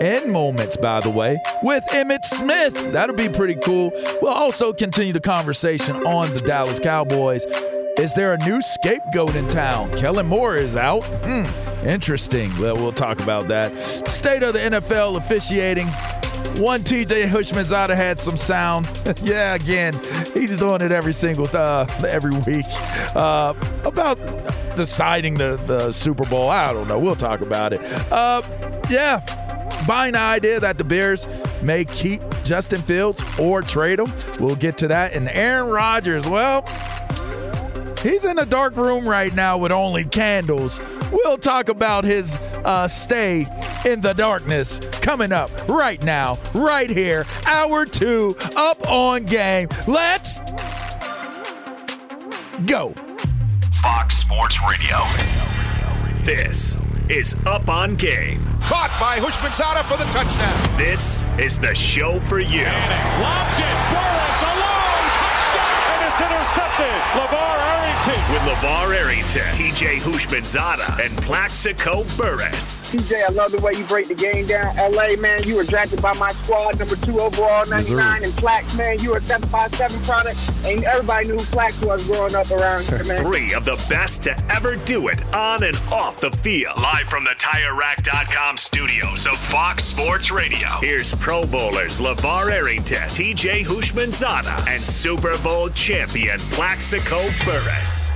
and moments, by the way, with Emmitt Smith. That'll be pretty cool. We'll also continue the conversation on the Dallas Cowboys. Is there a new scapegoat in town? Kellen Moore is out. Hmm, interesting. Well, we'll talk about that. State of the NFL officiating. One TJ Houshmandzadeh had some sound. yeah, again, he's doing it every single uh, every week. Uh, about deciding the, the Super Bowl. I don't know. We'll talk about it. Uh, yeah, the idea that the Bears may keep Justin Fields or trade him. We'll get to that. And Aaron Rodgers, well, he's in a dark room right now with only candles. We'll talk about his uh, stay in the darkness coming up right now, right here. Hour two, up on game. Let's go. Fox Sports Radio. This is Up on Game. Caught by Houshmandzadeh for the touchdown. This is the show for you. Lobs it. Burress alone. Touchdown. And it's intercepted. LeVar Arrington. With LeVar Arrington, TJ Houshmandzadeh, and Plaxico Burress. TJ, I love the way you break the game down. LA, man, you were drafted by my squad, number two overall, 99. And Plax, man, you were a 757 product. And everybody knew who Plax was growing up around here, man. Three of the best to ever do it on and off the field. Live from the TireRack.com studios of Fox Sports Radio. Here's Pro Bowlers LeVar Arrington, TJ Houshmandzadeh, and Super Bowl champion Plaxico Burress.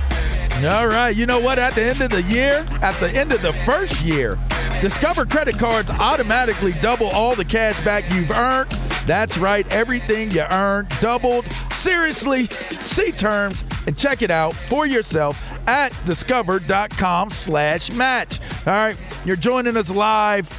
All right. You know what? At the end of the year, at the end of the first year, Discover credit cards automatically double all the cash back you've earned. That's right. Everything you earned doubled. Seriously, see terms and check it out for yourself at discover.com slash match. All right. You're joining us live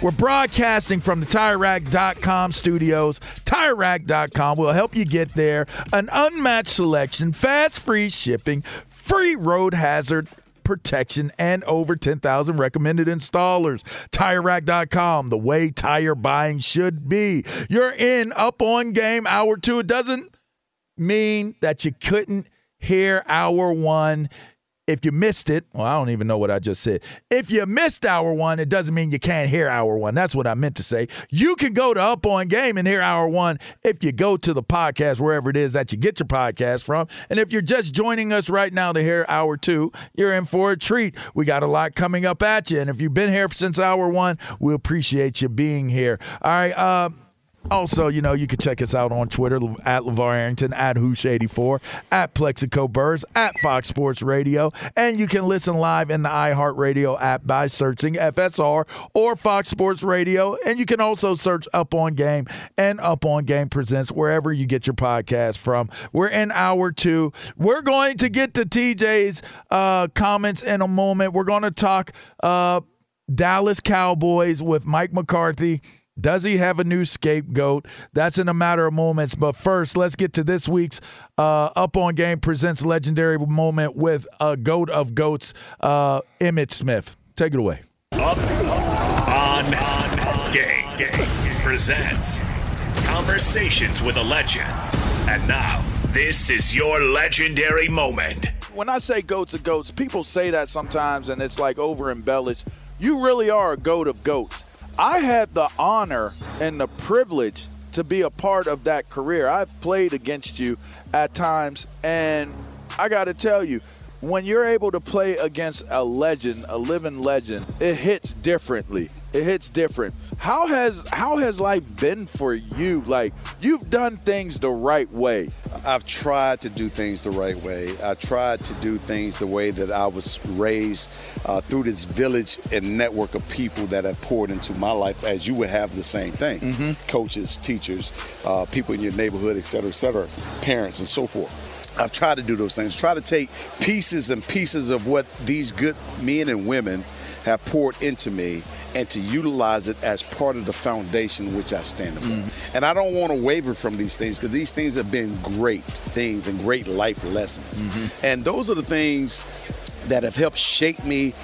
we're broadcasting from the TireRack.com studios. TireRack.com will help you get there. An unmatched selection, fast free shipping, free road hazard protection, and over 10,000 recommended installers. TireRack.com, the way tire buying should be. You're in up on game hour two. It doesn't mean that you couldn't hear hour one if you missed it, well, I don't even know what I just said. If you missed hour one, it doesn't mean you can't hear hour one. That's what I meant to say. You can go to Up On Game and hear hour one if you go to the podcast, wherever it is that you get your podcast from. And if you're just joining us right now to hear hour two, you're in for a treat. We got a lot coming up at you. And if you've been here since hour one, we appreciate you being here. All right. Uh, also, you know, you can check us out on Twitter at LeVar Arrington, at Hoosh84, at Plaxico Burress, at Fox Sports Radio. And you can listen live in the iHeartRadio app by searching FSR or Fox Sports Radio. And you can also search Up On Game and Up On Game Presents wherever you get your podcast from. We're in hour two. We're going to get to TJ's uh, comments in a moment. We're going to talk uh, Dallas Cowboys with Mike McCarthy Does he have a new scapegoat? That's in a matter of moments. But first, let's get to this week's uh, Up on Game presents legendary moment with a goat of goats, uh, Emmitt Smith. Take it away. Up on, on game. game presents conversations with a legend. And now, this is your legendary moment. When I say goats of goats, people say that sometimes and it's like over embellished. You really are a goat of goats. I had the honor and the privilege to be a part of that career. I've played against you at times, and I got to tell you, when you're able to play against a legend, a living legend, it hits differently. It hits different. How has how has life been for you? Like you've done things the right way. I've tried to do things the right way. I tried to do things the way that I was raised uh, through this village and network of people that have poured into my life, as you would have the same thing. Mm-hmm. Coaches, teachers, uh, people in your neighborhood, et cetera, et cetera, parents, and so forth. I've tried to do those things, try to take pieces and pieces of what these good men and women have poured into me and to utilize it as part of the foundation which I stand upon. Mm-hmm. And I don't want to waver from these things because these things have been great things and great life lessons. Mm-hmm. And those are the things that have helped shape me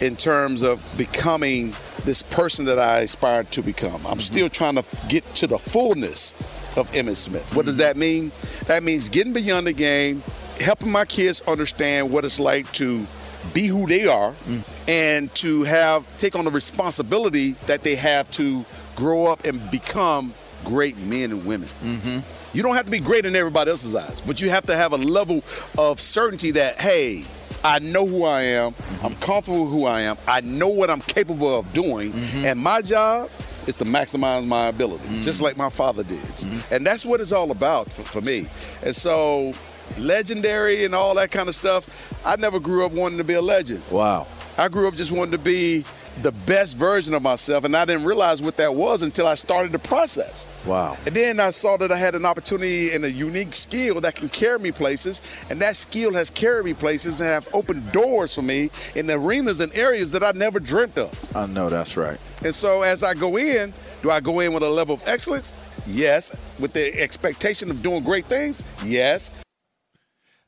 in terms of becoming this person that I aspired to become. I'm mm-hmm. still trying to get to the fullness of Emmitt Smith. What does that mean? That means getting beyond the game, helping my kids understand what it's like to be who they are mm. and to have take on the responsibility that they have to grow up and become great men and women. Mm-hmm. You don't have to be great in everybody else's eyes, but you have to have a level of certainty that, hey, I know who I am. Mm-hmm. I'm comfortable with who I am. I know what I'm capable of doing. Mm-hmm. And my job is to maximize my ability, mm-hmm. just like my father did. Mm-hmm. And that's what it's all about for, for me. And so, legendary and all that kind of stuff, I never grew up wanting to be a legend. Wow. I grew up just wanting to be the best version of myself, and I didn't realize what that was until I started the process. Wow. And then I saw that I had an opportunity and a unique skill that can carry me places, and that skill has carried me places and have opened doors for me in arenas and areas that I never dreamt of. I know that's right. And so as I go in, do I go in with a level of excellence? Yes. With the expectation of doing great things? Yes.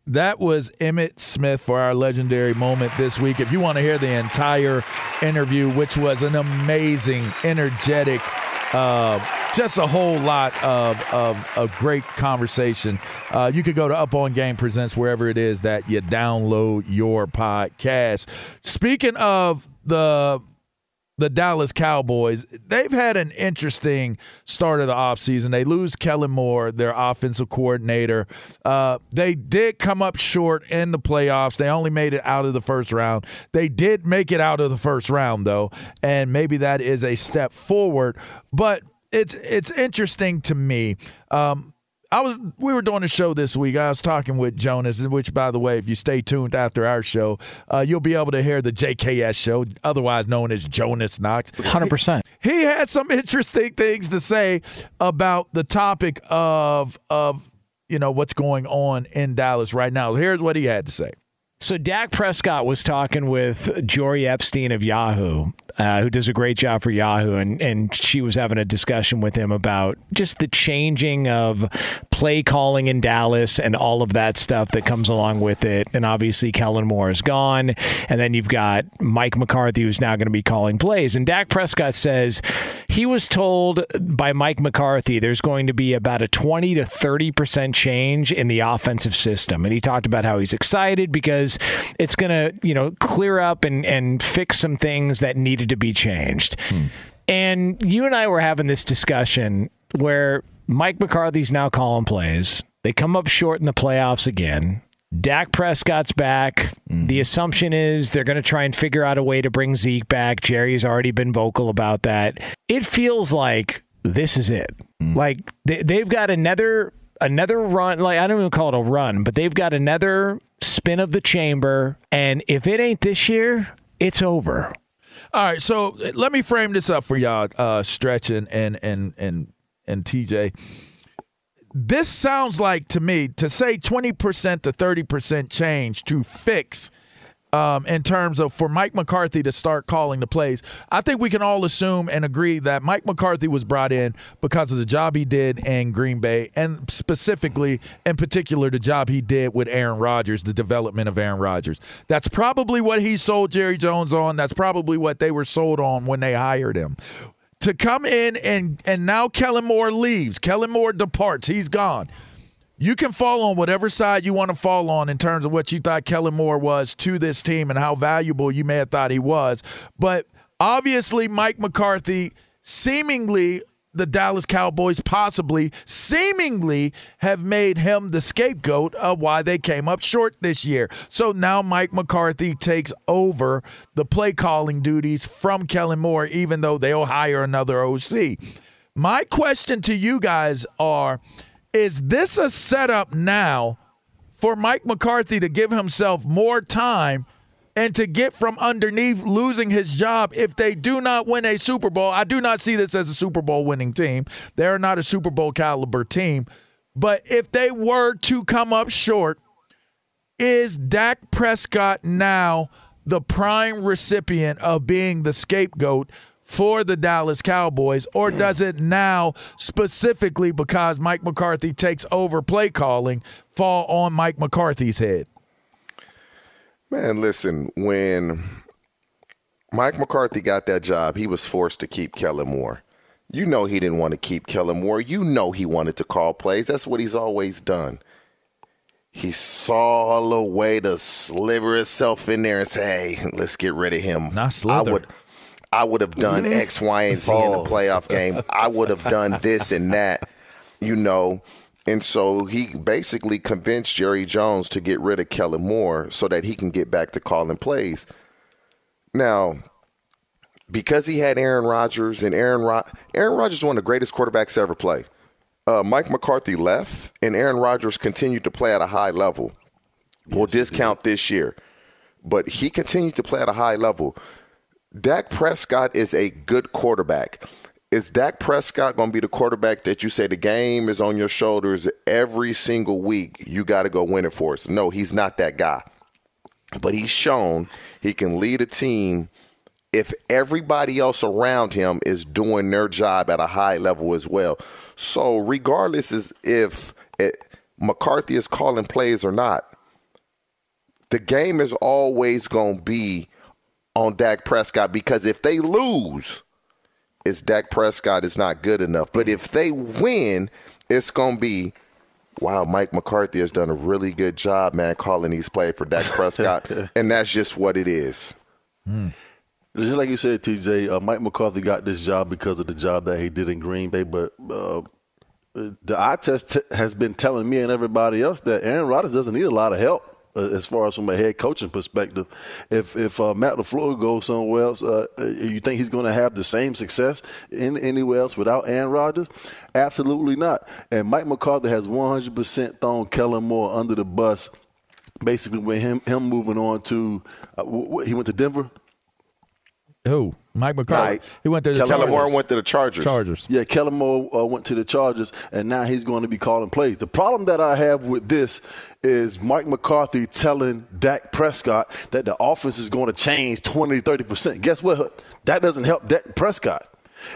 That was Emmitt Smith for our legendary moment this week. If you want to hear the entire interview, which was an amazing, energetic, uh, just a whole lot of, of, of great conversation. Uh, you could go to Up On Game Presents wherever it is that you download your podcast. Speaking of the the Dallas Cowboys, they've had an interesting start of the offseason. They lose Kellen Moore, their offensive coordinator. Uh, they did come up short in the playoffs. They only made it out of the first round. They did make it out of the first round, though, and maybe that is a step forward. But it's it's interesting to me. Um, I was we were doing a show this week. I was talking with Jonas, which by the way, if you stay tuned after our show, uh, you'll be able to hear the JKS show, otherwise known as Jonas Knox. Hundred percent. He had some interesting things to say about the topic of of you know what's going on in Dallas right now. Here's what he had to say. So Dak Prescott was talking with Jori Epstein of Yahoo, uh, who does a great job for Yahoo, and and she was having a discussion with him about just the changing of play calling in Dallas and all of that stuff that comes along with it. And obviously, Kellen Moore is gone, and then you've got Mike McCarthy, who's now going to be calling plays. And Dak Prescott says he was told by Mike McCarthy there's going to be about a 20 to 30 percent change in the offensive system, and he talked about how he's excited because because it's going to, you know, clear up and, and fix some things that needed to be changed. Hmm. And you and I were having this discussion where Mike McCarthy's now calling plays. They come up short in the playoffs again. Dak Prescott's back. Mm. The assumption is they're going to try and figure out a way to bring Zeke back. Jerry's already been vocal about that. It feels like this is it. Mm. Like they, they've got another another run. Like I don't even call it a run, but they've got another spin of the chamber, and if it ain't this year, it's over. All right, so let me frame this up for y'all, uh, Stretch and and and and and TJ. This sounds like to me to say twenty percent to thirty percent change to fix um, in terms of for Mike McCarthy to start calling the plays. I think we can all assume and agree that Mike McCarthy was brought in because of the job he did in Green Bay, and specifically, in particular, the job he did with Aaron Rodgers, the development of Aaron Rodgers. That's probably what he sold Jerry Jones on. That's probably what they were sold on when they hired him to come in and and now Kellen Moore leaves. Kellen Moore departs. He's gone. You can fall on whatever side you want to fall on in terms of what you thought Kellen Moore was to this team and how valuable you may have thought he was. But obviously, Mike McCarthy seemingly the Dallas Cowboys possibly, seemingly have made him the scapegoat of why they came up short this year. So now Mike McCarthy takes over the play calling duties from Kellen Moore, even though they'll hire another OC. My question to you guys are is this a setup now for Mike McCarthy to give himself more time? and to get from underneath losing his job if they do not win a Super Bowl. I do not see this as a Super Bowl winning team. They're not a Super Bowl caliber team. But if they were to come up short, is Dak Prescott now the prime recipient of being the scapegoat for the Dallas Cowboys, or does it now specifically because Mike McCarthy takes over play calling fall on Mike McCarthy's head? Man, listen, when Mike McCarthy got that job, he was forced to keep Kellen Moore. You know he didn't want to keep Kellen Moore. You know he wanted to call plays. That's what he's always done. He saw a way to sliver himself in there and say, "Hey, let's get rid of him." Not slither. I would, I would have done Mm-hmm. X, Y, and Z in the playoff game. I would have done this and that. You know, and so he basically convinced Jerry Jones to get rid of Kellen Moore so that he can get back to calling plays. Now, because he had Aaron Rodgers and Aaron Rod- Aaron Rodgers is one of the greatest quarterbacks ever play. Uh, Mike McCarthy left, and Aaron Rodgers continued to play at a high level. We'll discount this year, but he continued to play at a high level. Dak Prescott is a good quarterback. Is Dak Prescott going to be the quarterback that you say the game is on your shoulders every single week? You got to go win it for us. No, he's not that guy. But he's shown he can lead a team if everybody else around him is doing their job at a high level as well. So, regardless is if it, McCarthy is calling plays or not, the game is always going to be on Dak Prescott because if they lose, it's Dak Prescott is not good enough. But if they win, it's going to be, wow, Mike McCarthy has done a really good job, man, calling these plays for Dak Prescott. and that's just what it is. Just like you said, TJ, uh, Mike McCarthy got this job because of the job that he did in Green Bay. But uh, the eye test t- has been telling me and everybody else that Aaron Rodgers doesn't need a lot of help as far as from a head coaching perspective. If if uh, Matt LaFleur goes somewhere else, uh, you think he's going to have the same success in anywhere else without Aaron Rodgers? Absolutely not. And Mike McCarthy has 100% thrown Kellen Moore under the bus. Basically, with him him moving on to uh, he went to Denver. Who? Mike McCarthy. Right. He went to the Kellen Chargers. Moore went to the Chargers. Chargers. Yeah, Kellen Moore uh, went to the Chargers, and now he's going to be calling plays. The problem that I have with this is Mike McCarthy telling Dak Prescott that the offense is going to change 20 to 30%. Guess what? That doesn't help Dak Prescott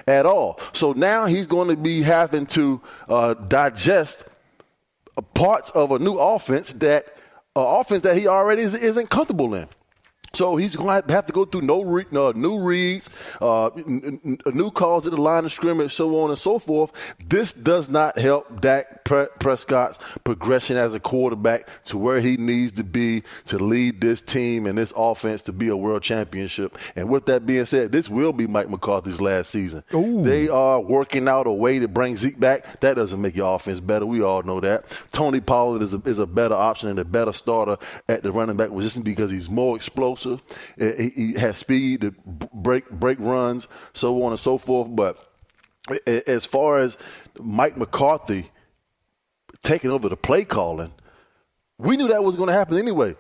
at all. So now he's going to be having to uh, digest parts of a new offense that uh, offense that he already is, isn't comfortable in. So he's going to have to go through no re, new reads, uh, n- n- new calls at the line of scrimmage, so on and so forth. This does not help Dak Prescott's progression as a quarterback to where he needs to be to lead this team and this offense to be a world championship. And with that being said, this will be Mike McCarthy's last season. They are working out a way to bring Zeke back. That doesn't make your offense better. We all know that. Tony Pollard is a, is a better option and a better starter at the running back position because he's more explosive. He, he has speed to break break runs, so on and so forth. But as far as Mike McCarthy taking over the play calling, we knew that was going to happen anyway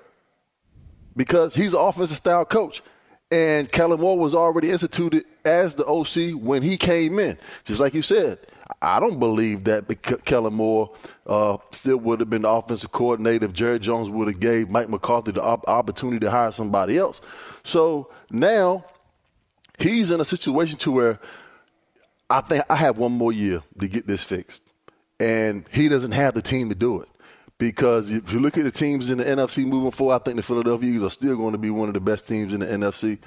because he's an offensive style coach. And Kellen Moore was already instituted as the OC when he came in. Just like you said, I don't believe that Kellen Moore uh, still would have been the offensive coordinator if Jerry Jones would have gave Mike McCarthy the op- opportunity to hire somebody else. So now he's in a situation to where I think I have one more year to get this fixed, and he doesn't have the team to do it. Because if you look at the teams in the NFC moving forward, I think the Philadelphia Eagles are still going to be one of the best teams in the NFC,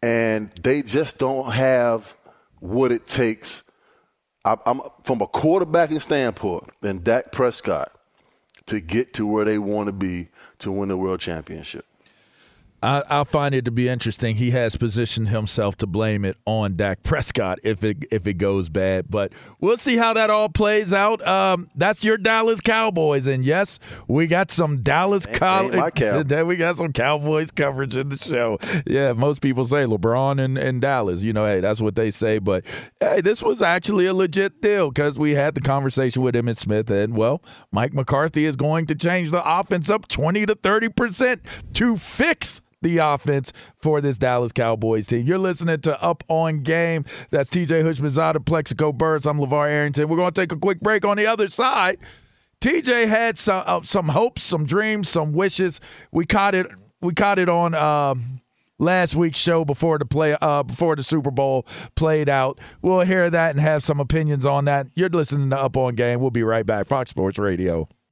and they just don't have what it takes. I, I'm from a quarterbacking standpoint, and Dak Prescott to get to where they want to be to win the world championship. I, I find it to be interesting. He has positioned himself to blame it on Dak Prescott if it if it goes bad, but we'll see how that all plays out. Um, that's your Dallas Cowboys, and yes, we got some Dallas Cowboys. We got some Cowboys coverage in the show. Yeah, most people say LeBron and, and Dallas. You know, hey, that's what they say. But hey, this was actually a legit deal because we had the conversation with Emmitt Smith, and well, Mike McCarthy is going to change the offense up twenty to thirty percent to fix the offense for this Dallas Cowboys team. You're listening to Up on Game. That's TJ Houshmandzadeh, Plaxico Burress. I'm LeVar Arrington. We're going to take a quick break on the other side. TJ had some uh, some hopes, some dreams, some wishes. We caught it. We caught it on uh, last week's show before the play uh, before the Super Bowl played out. We'll hear that and have some opinions on that. You're listening to Up on Game. We'll be right back. Fox Sports Radio.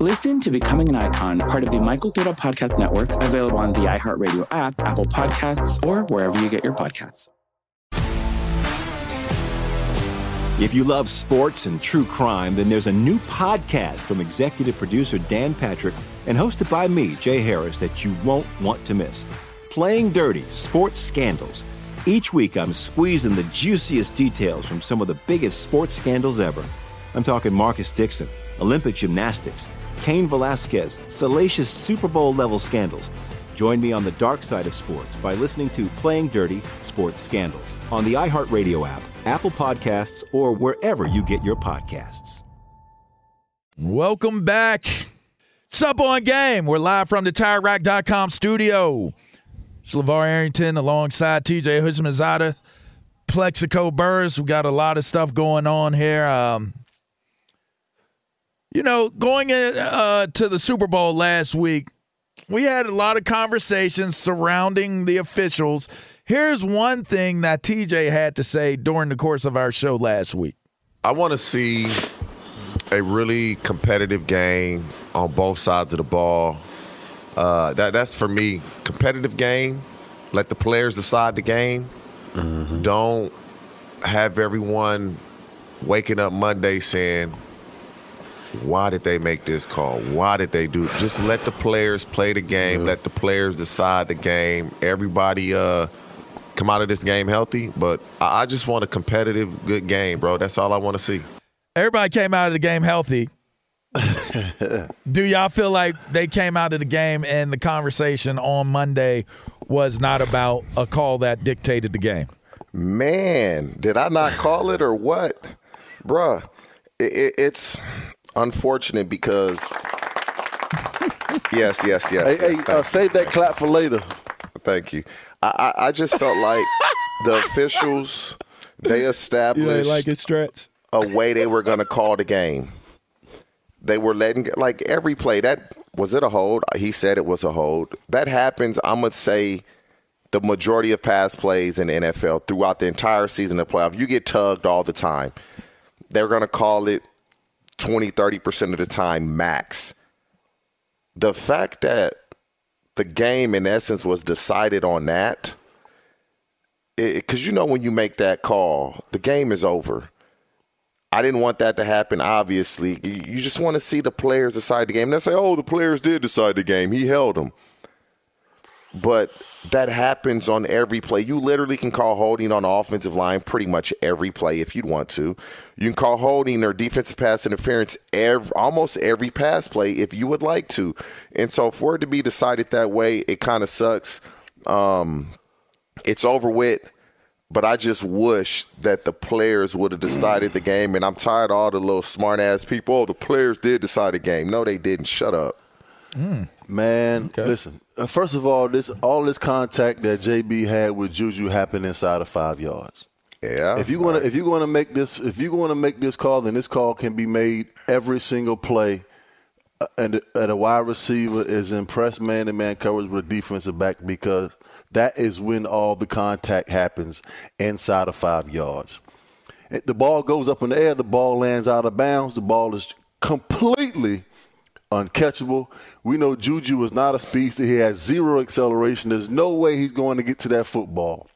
Listen to Becoming an Icon, part of the My Cultura Podcast Network, available on the iHeartRadio app, Apple Podcasts, or wherever you get your podcasts. If you love sports and true crime, then there's a new podcast from executive producer Dan Patrick and hosted by me, Jay Harris, that you won't want to miss. Playing Dirty Sports Scandals. Each week, I'm squeezing the juiciest details from some of the biggest sports scandals ever. I'm talking Marcus Dixon, Olympic gymnastics, Cain Velasquez, salacious Super Bowl level scandals. Join me on the dark side of sports by listening to Playing Dirty Sports Scandals on the iHeartRadio app, Apple Podcasts, or wherever you get your podcasts. Welcome back. Sup on game. We're live from the TireRack.com studio. It's LeVar Arrington alongside TJ Houshmandzadeh, Plaxico Burress. We got a lot of stuff going on here. Um, you know, going in, uh, to the Super Bowl last week, we had a lot of conversations surrounding the officials. Here's one thing that TJ had to say during the course of our show last week. I want to see a really competitive game on both sides of the ball. Uh, that that's for me competitive game. Let the players decide the game. Mm-hmm. Don't have everyone waking up Monday saying, why did they make this call? Why did they do? Just let the players play the game. Let the players decide the game. Everybody uh, come out of this game healthy. But I, I just want a competitive, good game, bro. That's all I want to see. Everybody came out of the game healthy. do y'all feel like they came out of the game and the conversation on Monday was not about a call that dictated the game? Man, did I not call it or what? Bruh, it, it, it's unfortunate because yes, yes, yes. Hey, yes, hey uh, save that clap for later. Thank you. I, I, I just felt like the officials they established like it stretch. a way they were going to call the game. They were letting like every play that was it a hold. He said it was a hold. That happens. I'm gonna say the majority of pass plays in the NFL throughout the entire season of playoff. You get tugged all the time. They're going to call it 20, 30% of the time max. The fact that the game, in essence, was decided on that, because you know when you make that call, the game is over. I didn't want that to happen, obviously. You just want to see the players decide the game. They say, oh, the players did decide the game. He held them but that happens on every play. You literally can call holding on the offensive line pretty much every play if you'd want to. You can call holding or defensive pass interference every, almost every pass play if you would like to. And so for it to be decided that way, it kind of sucks. Um, it's over with. But I just wish that the players would have decided the game. And I'm tired of all the little smart ass people. Oh, the players did decide the game. No, they didn't. Shut up. Mm. Man, listen. Uh, first of all, this all this contact that JB had with Juju happened inside of five yards. Yeah. If you want to, if you want to make this, if you want to make this call, then this call can be made every single play. Uh, and and a wide receiver is in press man to man coverage with a defensive back because that is when all the contact happens inside of five yards. The ball goes up in the air. The ball lands out of bounds. The ball is completely uncatchable. We know Juju is not a speedster. He has zero acceleration. There's no way he's going to get to that football.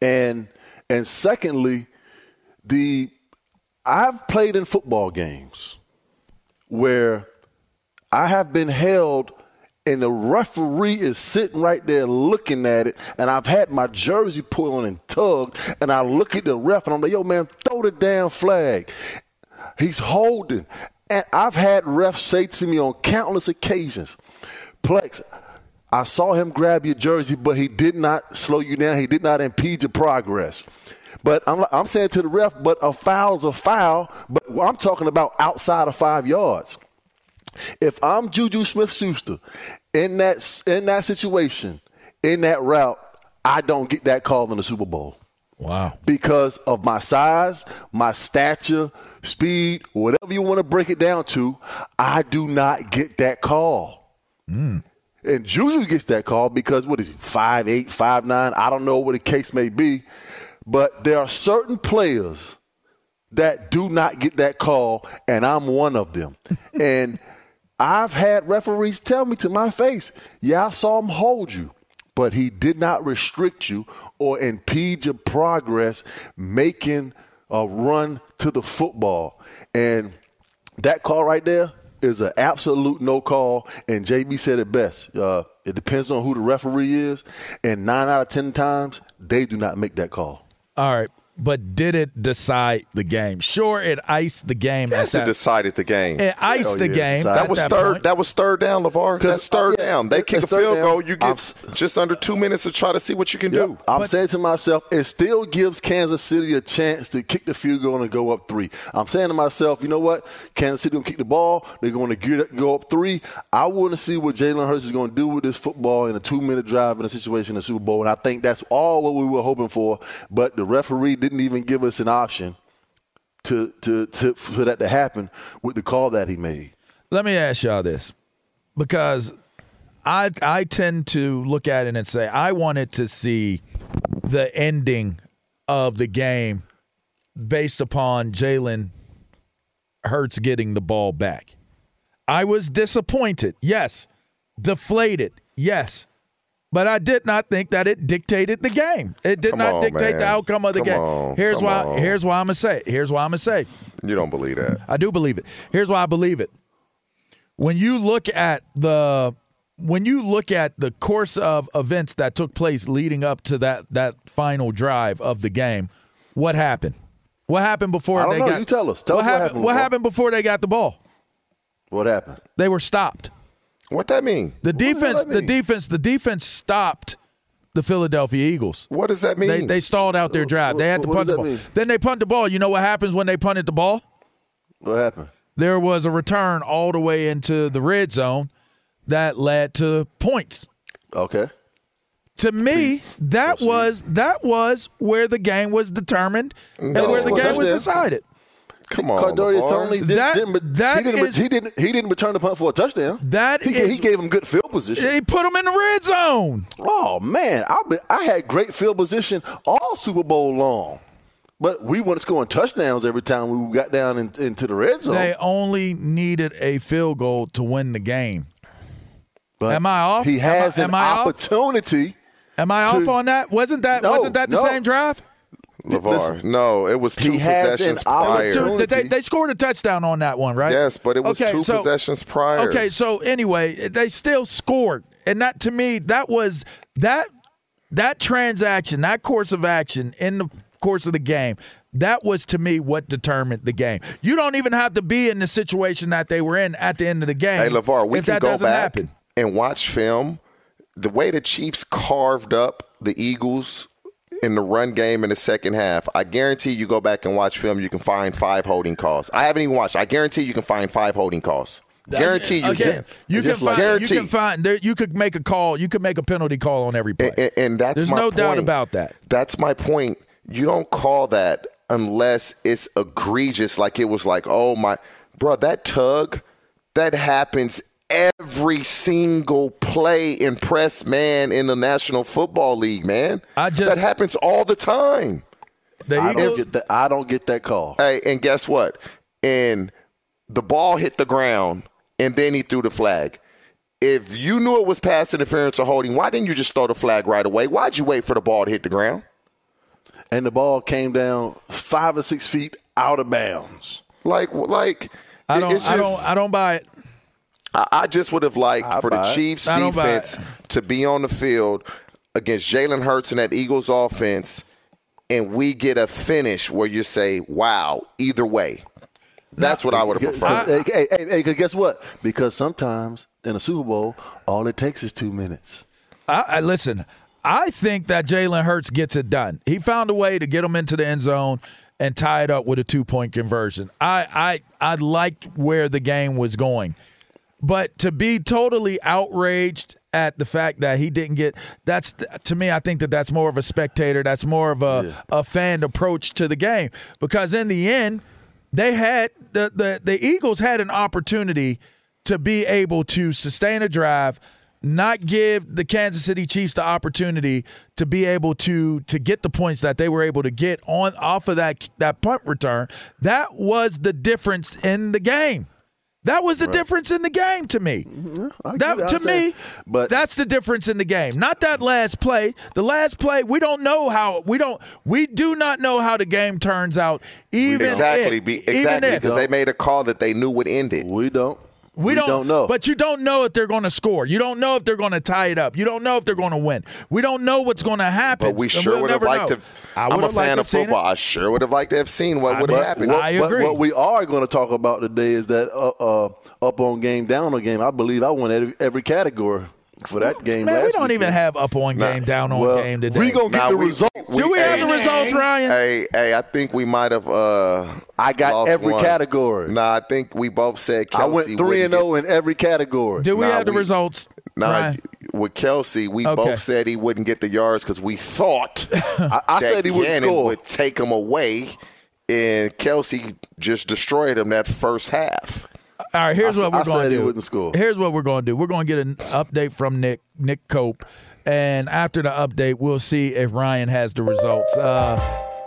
And and secondly, the I've played in football games where I have been held and the referee is sitting right there looking at it, and I've had my jersey on and tugged, and I look at the ref and I'm like, yo, man, throw the damn flag. He's holding. And I've had refs say to me on countless occasions, Plex, I saw him grab your jersey, but he did not slow you down. He did not impede your progress. But I'm, I'm saying to the ref, but a foul is a foul. But I'm talking about outside of five yards. If I'm Juju Smith-Schuster in that in that situation, in that route, I don't get that call in the Super Bowl. Wow. Because of my size, my stature, speed, whatever you want to break it down to, I do not get that call. Mm. And Juju gets that call because what is he, five eight, five nine? I don't know what the case may be. But there are certain players that do not get that call, and I'm one of them. and I've had referees tell me to my face, yeah, I saw him hold you, but he did not restrict you or impede your progress making a run to the football. And that call right there is an absolute no call. And JB said it best. Uh, it depends on who the referee is. And nine out of 10 times, they do not make that call. All right. But did it decide the game? Sure, it iced the game. Yes, at it that, decided the game. It iced Oh, the yeah, game. That was at third. point. That was third down, Levar. That's third oh, yeah, down. They kick a field down. goal. You I'm get just under two minutes to try to see what you can Yeah, do. I'm saying to myself, it still gives Kansas City a chance to kick the field goal and go up three. I'm saying to myself, you know what? Kansas City going to kick the ball. They're going to get, go up three. I want to see what Jalen Hurts is going to do with this football in a two minute drive in a situation in the Super Bowl. And I think that's all what we were hoping for. But the referee didn't even give us an option to, to, to for that to happen with the call that he made. Let me ask y'all this, because I I tend to look at it and say I wanted to see the ending of the game based upon Jalen Hurts getting the ball back. I was disappointed, yes, deflated, yes. But I did not think that it dictated the game. It did Come not on, dictate the outcome of the Come game. on, here's come why. on. Here's why I'm gonna say. it. Here's why I'm gonna say. You don't believe that. I do believe it. Here's why I believe it. When you look at the when you look at the course of events that took place leading up to that that final drive of the game, what happened? What happened before they know. got You tell us. Tell what us what happened what happened before they got the ball? What happened? They were stopped. What that mean? The What defense that the defense the defense stopped the Philadelphia Eagles. What does that mean? They, they stalled out their drive. They had to what punt the ball. mean? Then they punt the ball. You know what happens when they punted the ball? What happened? there was a return all the way into the red zone that led to points. Okay. to me, that was that was where the game was determined and where the game was decided. Come on, Kadarius LeVar. Toney did, That- didn't, that he, didn't, is- he didn't he didn't return the punt for a touchdown. That he, is- he gave him good field position. He put him in the red zone. Oh man, I be, I had great field position all Super Bowl long, but we weren't scoring touchdowns every time we got down in, into the red zone. They only needed a field goal to win the game. but Am I off? He Am I- has am an I off? opportunity. Am I to- off on that? Wasn't that No, wasn't that the no. same drive? LeVar. No, it was two He has an possessions prior. opportunity. Did they, they scored a touchdown on that one, right? Yes, but it was Okay, two so- possessions prior. Okay, so anyway, they still scored, and that to me, that was that that transaction, that course of action in the course of the game. That was to me what determined the game. You don't even have to be in the situation that they were in at the end of the game. Hey, LeVar, we if can that go doesn't back happen. and watch film. The way the Chiefs carved up the Eagles in the run game in the second half, I guarantee you go back and watch film, you can find five holding calls. I haven't even watched. I guarantee you can find five holding calls. Guarantee you Okay, can. You can find. You can find. There, you could make a call. You could make a penalty call on every play. And, and- that's There's no doubt about that. That's my point. You don't call that unless it's egregious, like it was like, oh my, bro, that tug, that happens every single play in press man in the National Football League, man. I just- that happens all the time. The I Eagles- don't get that. I don't get that call. Hey, and guess what? And the ball hit the ground, and then he threw the flag. If you knew it was pass interference or holding, why didn't you just throw the flag right away? Why'd you wait for the ball to hit the ground? And the ball came down five or six feet out of bounds. Like, like I don't. it's I don't. I don't buy it. I, I just would have liked I for the buy it. Chiefs I don't buy defense to be on the field against Jalen Hurts and that Eagles offense, and we get a finish where you say, "Wow!" Either way, that's what I would have preferred. Hey, hey, hey, hey, 'cause guess what? Because sometimes in a Super Bowl, all it takes is two minutes. I, I listen. I think that Jalen Hurts gets it done. He found a way to get him into the end zone and tie it up with a two point conversion. I I I liked where the game was going, but to be totally outraged at the fact that he didn't get that's to me I think that that's more of a spectator. That's more of a a fan approach to the game. Because in the end they had the the, the Eagles had an opportunity to be able to sustain a drive not give the Kansas City Chiefs the opportunity to be able to to get the points that they were able to get on off of that that punt return. That was the difference in the game that was the difference in the game to me. Mm-hmm. I that get- to I'm me but that's the difference in the game. Not that last play. The last play we don't know how we don't we do not know how the game turns out. Even exactly, if, be, even exactly, if because they made a call that they knew would end it. We don't. We, don't, know. But you don't know if they're going to score. You don't know if they're going to tie it up. You don't know if they're going to win. We don't know what's going to happen. But we sure we'll would have liked know. to. I I'm a fan of football. I sure would have liked to have seen what would have happened. What, I what- agree. What, we are going to talk about today is that uh, uh, up on game, down on game. I believe I won every, every category for that game. Man, last we don't even have up on game, down on well, game today. We gonna get Nah, the we- result. Do we have the results, Ryan? Hey, hey, I think we might have. Uh, I got lost every one. category. Nah, I think we both said Kelce I went three and wouldn't zero in every category. Do we Nah, have the we- results? get- Nah, Ryan? with Kelce, we Okay. both said he wouldn't get the yards because we thought I, I that said he would Gannon score. would take him away, and Kelce just destroyed him that first half. All right, here's I what we're going to do. wouldn't score. Here's what we're going to do. We're going to get an update from Nick Nick Cope, and after the update, we'll see if Ryan has the results. Uh,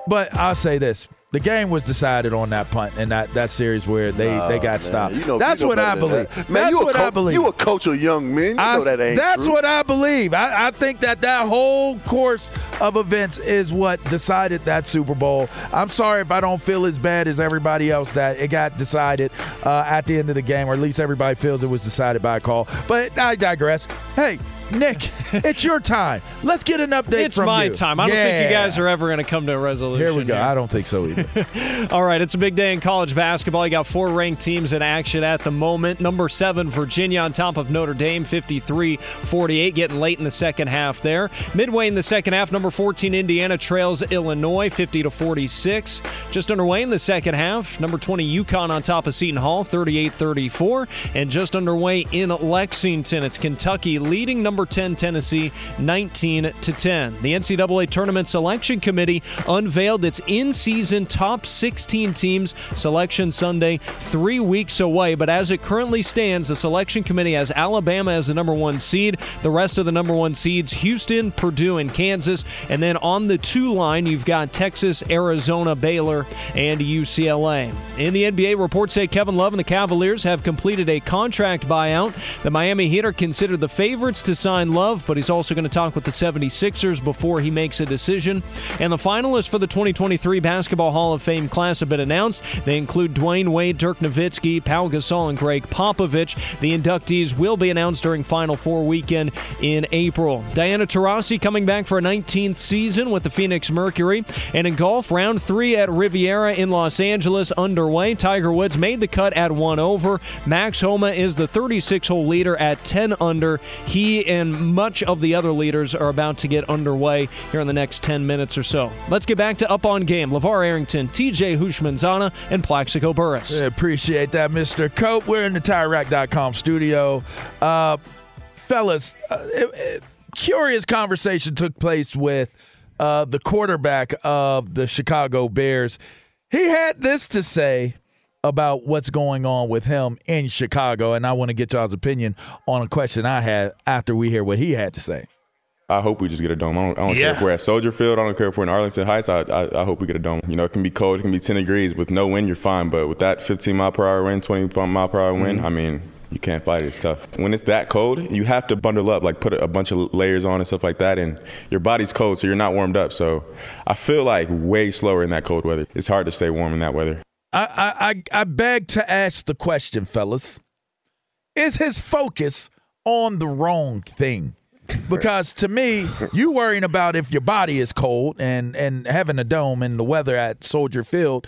but I'll say this: the game was decided on that punt and that, that series where they, they got Man, stopped. you know- That's you know what I believe. that. Man, That's what co- I believe. You a coach of young men. You I- know that ain't that's true. what I believe. I, I think that that whole course of events is what decided that Super Bowl. I'm sorry if I don't feel as bad as everybody else that it got decided uh, at the end of the game, or at least everybody feels it was decided by a call. But I digress. Hey, Nick, it's your time. Let's get an update It's my you. time. I don't think you guys are ever going to come to a resolution. Here we go. I don't think so either. All right, it's a big day in college basketball. You got four ranked teams in action at the moment. Number seven, Virginia on top of Notre Dame, 53 48, getting late in the second half there. Midway in the second half, number 14, Indiana trails Illinois, 50 to 46. Just underway in the second half, number 20, UConn on top of Seton Hall, 38 34. And just underway in Lexington, it's Kentucky leading number 10, Tennessee, 19 to 10. The NCAA Tournament Selection Committee unveiled its in season top 16 teams selection Sunday, three weeks away. But as it currently stands, the selection committee has Alabama as the number one seed. The rest of the number one seeds Houston, Purdue, and Kansas. And then on the two line, you've got Texas, Arizona, Baylor, and UCLA. In the NBA, reports say Kevin Love and the Cavaliers have completed a contract buyout. The Miami Heat are considered the favorites to sign Love, but he's also going to talk with the 76ers before he makes a decision. And the finalists for the 2023 Basketball Hall of Fame class have been announced. They include Dwyane Wade, Dirk Nowitzki, Pau Gasol, and Gregg Popovich. The inductees will be announced during Final Four weekend in April. Diana Taurasi coming back for a 19th season with the Phoenix Mercury. And in golf, round three at Riviera in Los Angeles underway. Tiger Woods made the cut at one over. Max Homa is the 36 hole leader at 10 under. He and much of the other leaders are about to get underway here in the next 10 minutes or so. Let's get back to Up on Game. LeVar Arrington, TJ Houshmandzadeh, and Plaxico Burress. Yeah, appreciate that, Mr. Cope. We're in the TireRack.com studio. Uh, fellas, uh, it, it, curious conversation took place with uh, the quarterback of the Chicago Bears. He had this to say about what's going on with him in Chicago, and I want to get y'all's opinion on a question I had after we hear what he had to say. I hope we just get a dome. I don't, I don't Yeah. care if we're at Soldier Field. I don't care if we're in Arlington Heights. I, I, I hope we get a dome. You know, it can be cold. It can be 10 degrees. With no wind, you're fine. But with that 15 mile per hour wind, 20 mile per hour wind, Mhm. I mean, you can't fight it. It's tough. When it's that cold, you have to bundle up, like put a, a bunch of layers on and stuff like that. And your body's cold, so you're not warmed up. So I feel like way slower in that cold weather. It's hard to stay warm in that weather. I, I, I, beg to ask the question, fellas. Is his focus on the wrong thing? Because to me, you worrying about if your body is cold and, and having a dome and the weather at Soldier Field,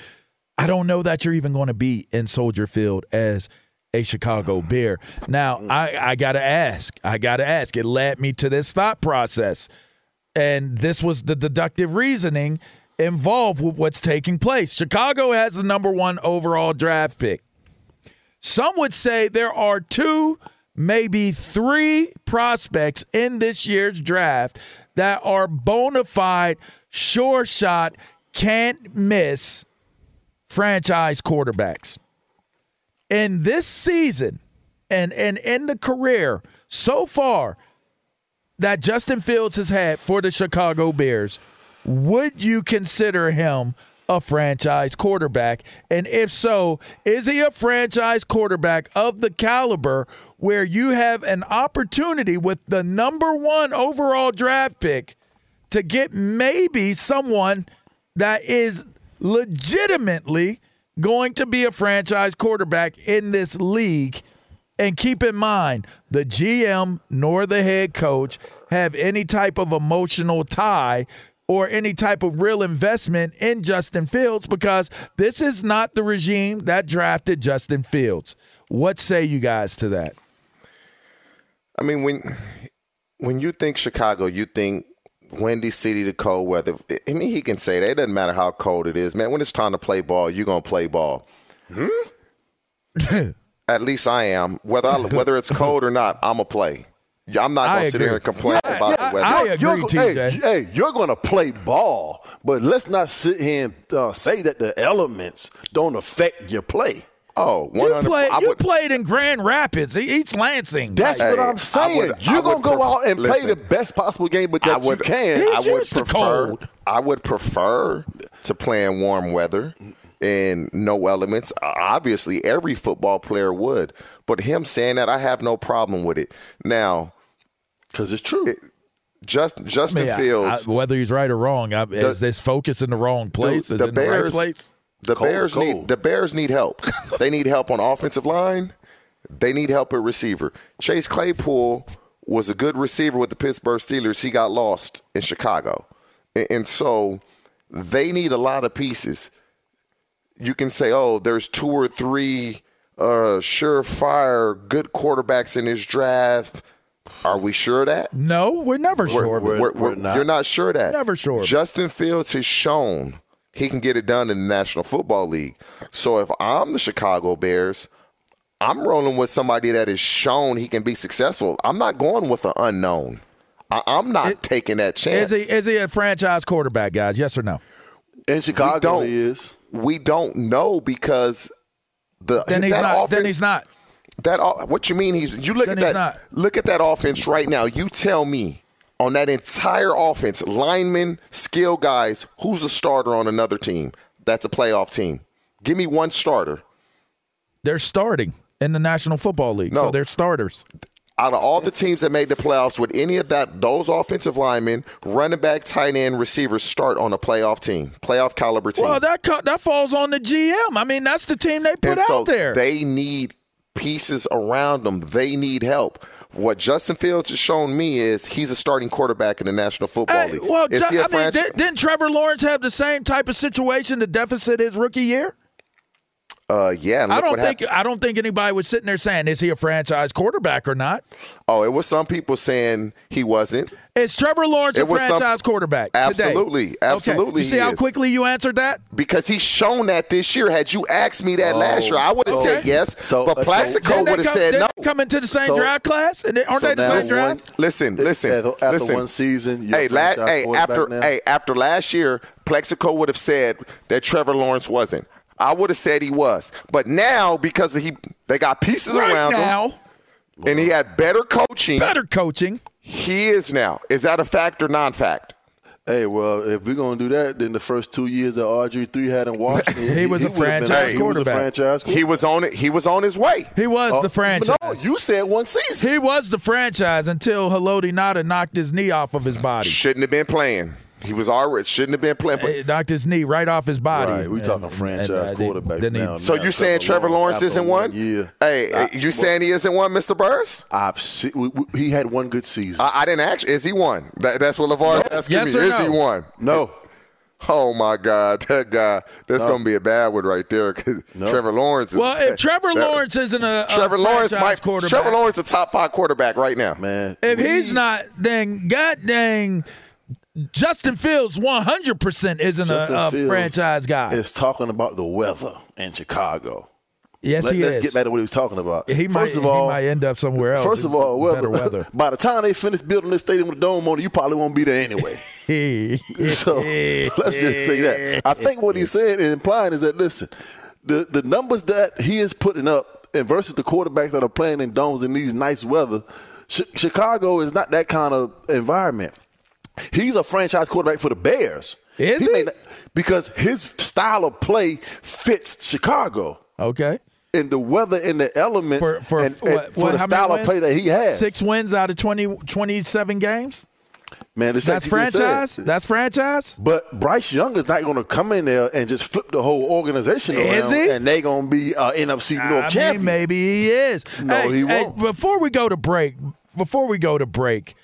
I don't know that you're even going to be in Soldier Field as a Chicago Bear. Now, I, I got to ask. I got to ask. It led me to this thought process. And this was the deductive reasoning involved with what's taking place. Chicago has the number one overall draft pick. Some would say there are two, maybe three prospects in this year's draft that are bona fide, sure shot, can't miss franchise quarterbacks. In this season and, and in the career so far that Justin Fields has had for the Chicago Bears, would you consider him a franchise quarterback? And if so, is he a franchise quarterback of the caliber where you have an opportunity with the number one overall draft pick to get maybe someone that is legitimately going to be a franchise quarterback in this league? And keep in mind, the GM nor the head coach have any type of emotional tie or any type of real investment in Justin Fields because this is not the regime that drafted Justin Fields. What say you guys to that? I mean, when when you think Chicago, you think windy city, the cold weather. I mean, he can say that. It doesn't matter how cold it is, man. When it's time to play ball, you're gonna play ball. Hmm? At least I am. Whether I, whether it's cold or not, I'm a play. I'm not gonna sit here and complain about the weather. You're- you're go- Hey, hey, you're going to play ball, but let's not sit here and uh, say that the elements don't affect your play. Oh, You, play, you played in Grand Rapids, East Lansing. That's Like- what I'm saying. you're going to go out and play the best possible game, but that I would, you can. I would prefer. I would prefer to play in warm weather and no elements. Obviously, every football player would, but him saying that, I have no problem with it. Now, because it's true. just Justin I mean, Fields. I- whether he's right or wrong, I, is this focus in the wrong place? is it in the right place? The Cold, Bears cold. need the Bears need help. they need help on offensive line. They need help at receiver. Chase Claypool was a good receiver with the Pittsburgh Steelers. He got lost in Chicago, and, and so they need a lot of pieces. you can say, oh, there's two or three uh, surefire good quarterbacks in this draft. Are we sure of that? No, we're never sure. of it. We're- we're- You're not sure of that. Never sure. Justin Fields has shown he can get it done in the National Football League. So if I'm the Chicago Bears, I'm rolling with somebody that has shown he can be successful. I'm not going with an unknown. I, I'm not taking that chance. Is he is he a franchise quarterback, guys? Yes or no? In Chicago, don't, he is. We don't know because the Then he's that not. offense, then he's not. That what you mean he's you look Then at that not. look at that offense right now. You tell me on that entire offense, linemen, skill guys, who's a starter on another team? That's a playoff team. Give me one starter. They're starting in the National Football League, so No. they're starters. Out of all the teams that made the playoffs, would any of that those offensive linemen, running back, tight end, receivers start on a playoff team, playoff caliber team? Well, that that falls on the GM. I mean, that's the team they put and so out there. They need pieces around them. They need help. What Justin Fields has shown me is he's a starting quarterback in the National Football Hey, League. well, Ju- I mean, didn't Trevor Lawrence have the same type of situation, the deficit his rookie year? Uh, yeah. and I don't what think happened. I don't think anybody was sitting there saying, "Is he a franchise quarterback or not?" Oh, it was some people saying he wasn't. Is Trevor Lawrence It a was some- franchise quarterback? today? Absolutely, Okay. absolutely You see he how is. quickly you answered that? Because he's shown that this year. Had you asked me that last Oh, year, I would have okay. said yes. So- but so- Plaxico Didn't would have said no. they come into the same So- draft class, and they, aren't so they the now same draft? one- Listen, listen, After, after listen. one season, you're Hey, a la- hey, after now? hey, after last year, Plaxico would have said that Trevor Lawrence wasn't. I would have said he was. But now, because he they got pieces Right around now. him, and he had better coaching. Better coaching. He is now. Is that a fact or non-fact? Hey, well, if we're gonna do that, then the first two years that RG three had in Washington, He was a would've been- franchise he quarterback. Was a franchise He was on it. He was on his way. He was Oh, the franchise. No, you said one season. He was the franchise until Haloti Ngata knocked his knee off of his body. Shouldn't have been playing. He was already shouldn't have been playing. But He knocked his knee right off his body. Right, we talking franchise and, uh, quarterbacks he- now. So Now, you saying Trevor Lawrence after isn't one? Yeah. Hey, I- you saying he isn't one, Mr. Burress? I've seen, we, we, he had one good season. I, I didn't ask. Is he one? That, that's what Lavar is asking Yes me. or Is he one? no, Oh my God, that guy. That's No. gonna be a bad one right there. 'cause No. Trevor Lawrence. Is, Well, if Trevor that- Lawrence isn't a, a Trevor Lawrence franchise might. quarterback, Trevor Lawrence a top five quarterback right now. man. if we- he's not, then god dang, Justin Fields 100% isn't Justin a, a Fields franchise guy. is talking about the weather in Chicago. yes, Let, he us is. get back to what he was talking about. he, might, first of all, he might end up somewhere else. First of all, weather. weather. By the time they finish building this stadium with a dome on it, you probably won't be there anyway. so let's just say that. I think what he's saying and implying is that listen, the the numbers that he is putting up and versus the quarterbacks that are playing in domes in these nice weather, Chi- Chicago is not that kind of environment. He's a franchise quarterback for the Bears. Is he? may not- because his style of play fits Chicago. Okay. And the weather and the elements For, for, and, and what, for what, the style of play that he has. Six wins out of 20, 27 games? Man, this That's like franchise? That's franchise? But Bryce Young is not going to come in there and just flip the whole organization Is around, he? and they're going to be uh, NFC North I champion. mean, maybe he is. No, Hey, he hey, won't. before we go to break, before we go to break,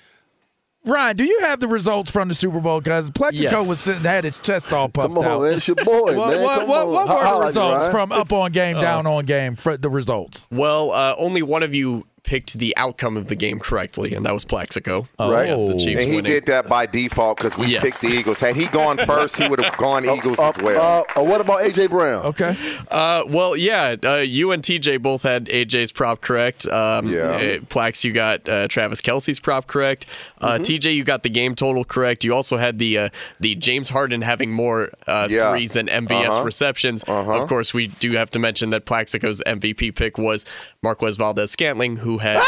Ryan, do you have the results from the Super Bowl? Because Plaxico Yes. was sitting, had his chest all puffed Come on, out. man, it's your boy, what, man. What, Come what, on. what Ho- were the holla at you, results from up on game, Uh, down on game? For the results, Well, uh, only one of you picked the outcome of the game correctly, and that was Plaxico. Right. Yeah, the Chiefs and he winning. did that by default because we Yes. picked the Eagles. Had he gone first, he would have gone Eagles Uh, as well. uh, uh, what about AJ Brown? okay. Uh, well, yeah, uh, you and TJ both had AJ's prop correct. Um, Yeah. uh, Plax, you got uh, Travis Kelce's prop correct. Uh, TJ, you got the game total correct. You also had the uh, the James Harden having more uh, Yeah. threes than MVS Uh-huh. receptions. Uh-huh. Of course, we do have to mention that Plaxico's MVP pick was Marquez Valdes-Scantling, who had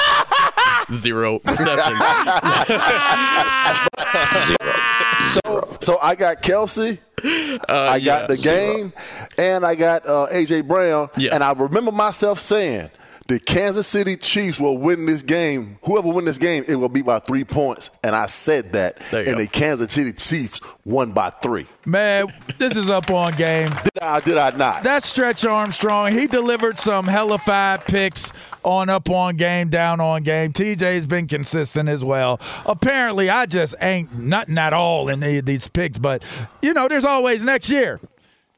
zero receptions. So, so I got Kelce. Uh, I got yeah. the game, and I got uh, AJ Brown. Yes. And I remember myself saying, "The Kansas City Chiefs will win this game. Whoever win this game, it will be by three points." And I said that, and go. the Kansas City Chiefs won by three. Man, this is up on game. Did I? Did I not? That's Stretch Armstrong. He delivered some hella five picks on up on game, down on game. TJ's been consistent as well. Apparently, I just ain't nothing at all in any of these picks, but you know, there's always next year.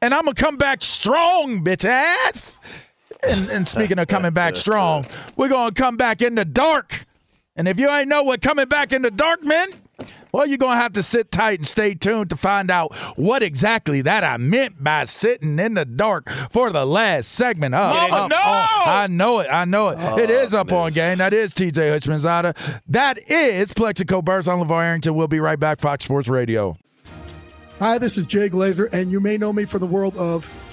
and I'm gonna come back strong, bitch ass. And, and speaking of coming back strong, we're gonna come back in the dark. And if you ain't know what coming back in the dark meant, well, you're going to have to sit tight and stay tuned to find out what exactly that I meant by sitting in the dark for the last segment of Mama, Oh, Up Oh, On- no! I know it. I know it. it is up on game. That is TJ Houshmandzadeh. That is Plaxico Burress on LeVar Arrington. We'll be right back. Fox Sports Radio. Hi, this is Jay Glazer, and you may know me from the world of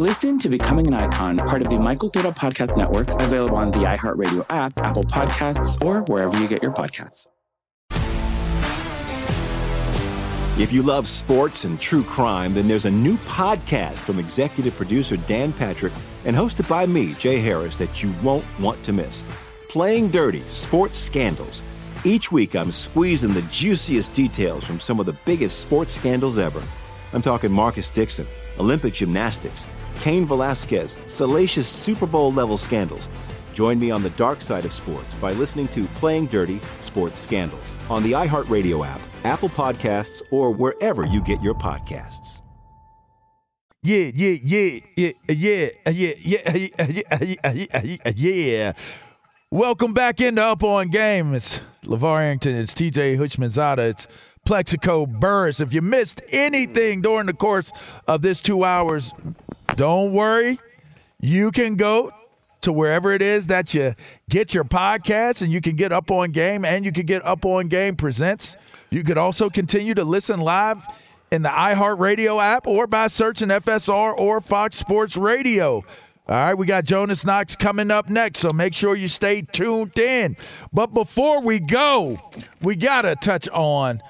Listen to Becoming an Icon, part of the My Cultura Podcast Network, available on the iHeartRadio app, Apple Podcasts, or wherever you get your podcasts. If you love sports and true crime, then there's a new podcast from executive producer Dan Patrick and hosted by me, Jay Harris, that you won't want to miss. Playing Dirty Sports Scandals. Each week, I'm squeezing the juiciest details from some of the biggest sports scandals ever. I'm talking Marcus Dixon, Olympic gymnastics, Cain Velasquez, salacious Super Bowl level scandals. Join me on the dark side of sports by listening to Playing Dirty Sports Scandals on the iHeartRadio app, Apple Podcasts, or wherever you get your podcasts. Yeah, yeah, yeah, yeah, yeah, yeah, yeah, yeah, yeah. Welcome back into Up on Game. It's LeVar Arrington. It's TJ Houshmandzadeh. It's Plaxico Burress. If you missed anything during the course of this two hours, don't worry. You can go to wherever it is that you get your podcast and you can get Up on Game and you can get Up on Game Presents. You could also continue to listen live in the iHeartRadio app or by searching FSR or Fox Sports Radio. All right, we got Jonas Knox coming up next, so make sure you stay tuned in. But before we go, we got to touch on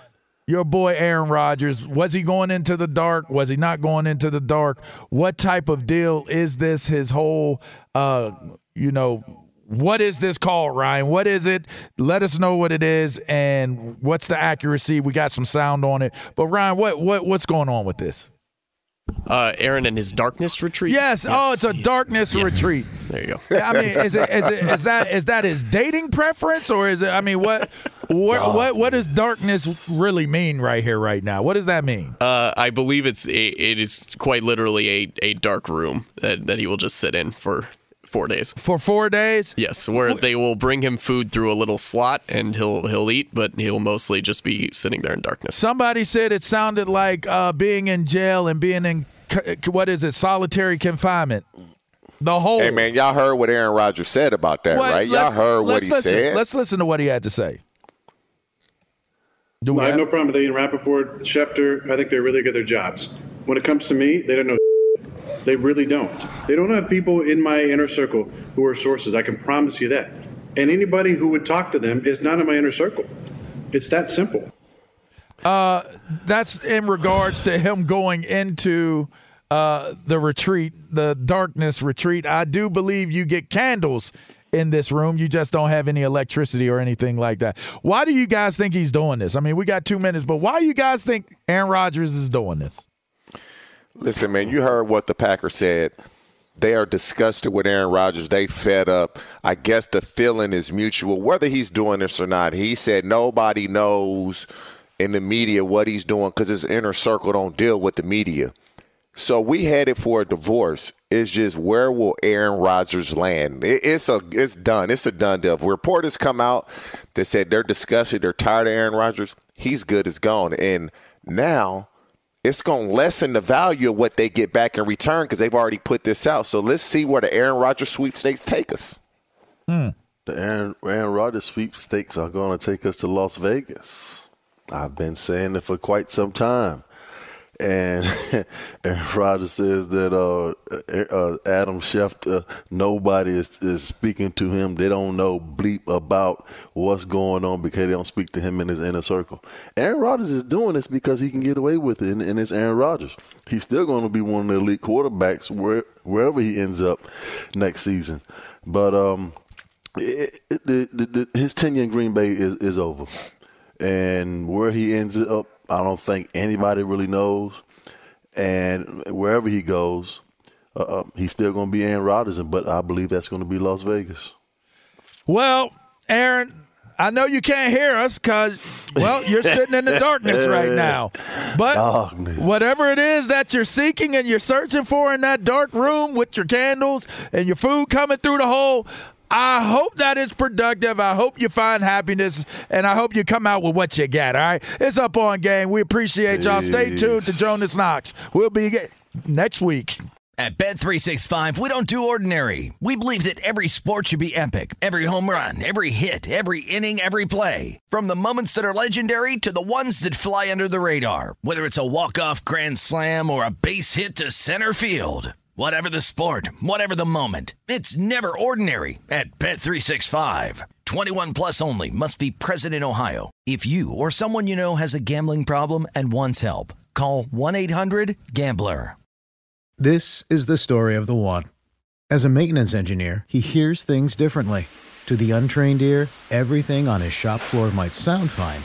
your boy Aaron Rodgers. Was he going into the dark? Was he not going into the dark? What type of deal is this? His whole, uh, you know, what is this called, Ryan? What is it? Let us know what it is and what's the accuracy. We got some sound on it. But Ryan, what what what's going on with this? Uh, Aaron and his darkness retreat. Yes. Oh, it's a darkness Yes. retreat. There you go. I mean, is it is it is that is that his dating preference or is it? I mean, what what what what does darkness really mean right here, right now? What does that mean? Uh, I believe it's a, it is quite literally a, a dark room that, that he will just sit in for four days. For four days? Yes, where they will bring him food through a little slot and he'll he'll eat, but he'll mostly just be sitting there in darkness. Somebody said it sounded like uh, being in jail and being in what is it, solitary confinement. The whole. Hey man, y'all heard what Aaron Rodgers said about that, What- right? Y'all heard what he listen. said. Let's listen to what he had to say. Do we I have have- no problem with Ian Rapoport, Schefter. I think they're really good at their jobs. When it comes to me, they don't know. They really don't. They don't have people in my inner circle who are sources. I can promise you that. And anybody who would talk to them is not in my inner circle. It's that simple. Uh, that's in regards to him going into uh, the retreat, the darkness retreat. I do believe you get candles in this room. You just don't have any electricity or anything like that. Why do you guys think he's doing this? I mean, we got two minutes, but why do you guys think Aaron Rodgers is doing this? Listen, man, you heard what the Packers said. They are disgusted with Aaron Rodgers. They fed up. I guess the feeling is mutual, whether he's doing this or not. He said nobody knows in the media what he's doing because his inner circle don't deal with the media. So we headed for a divorce. It's just where will Aaron Rodgers land? It, it's a it's done. It's a done deal. Reporters come out that said they're disgusted, they're tired of Aaron Rodgers. He's good it's gone, and now it's going to lessen the value of what they get back in return because they've already put this out. So let's see where the Aaron Rodgers sweepstakes take us. Hmm. The Aaron, Aaron Rodgers sweepstakes are going to take us to Las Vegas. I've been saying it for quite some time. And Aaron Rodgers says that uh, uh, Adam Schefter, nobody is, is speaking to him. They don't know bleep about what's going on because they don't speak to him in his inner circle. Aaron Rodgers is doing this because he can get away with it, and, and it's Aaron Rodgers. He's still going to be one of the elite quarterbacks where, wherever he ends up next season. But um, it, it, the, the, his tenure in Green Bay is, is over. And where he ends up, I don't think anybody really knows. And wherever he goes, uh, uh, he's still going to be Aaron Rodgers, but I believe that's going to be Las Vegas. Well, Aaron, I know you can't hear us because, well, you're sitting in the darkness right now. But Darkness. whatever it is that you're seeking and you're searching for in that dark room with your candles and your food coming through the hole, I hope that is productive. I hope you find happiness, and I hope you come out with what you get. All right, it's up on game. We appreciate y'all. Stay tuned to Jonas Knox. We'll be next week. At Bet365, we don't do ordinary. We believe that every sport should be epic. Every home run, every hit, every inning, every play. From the moments that are legendary to the ones that fly under the radar. Whether it's a walk-off grand slam or a base hit to center field. Whatever the sport, whatever the moment. It's never ordinary at Bet365. 21 plus only must be present in Ohio. If you or someone you know has a gambling problem and wants help, call 1-800-GAMBLER. This is the story of the one. As a maintenance engineer, he hears things differently. To the untrained ear, everything on his shop floor might sound fine,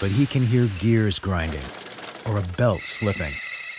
but he can hear gears grinding or a belt slipping.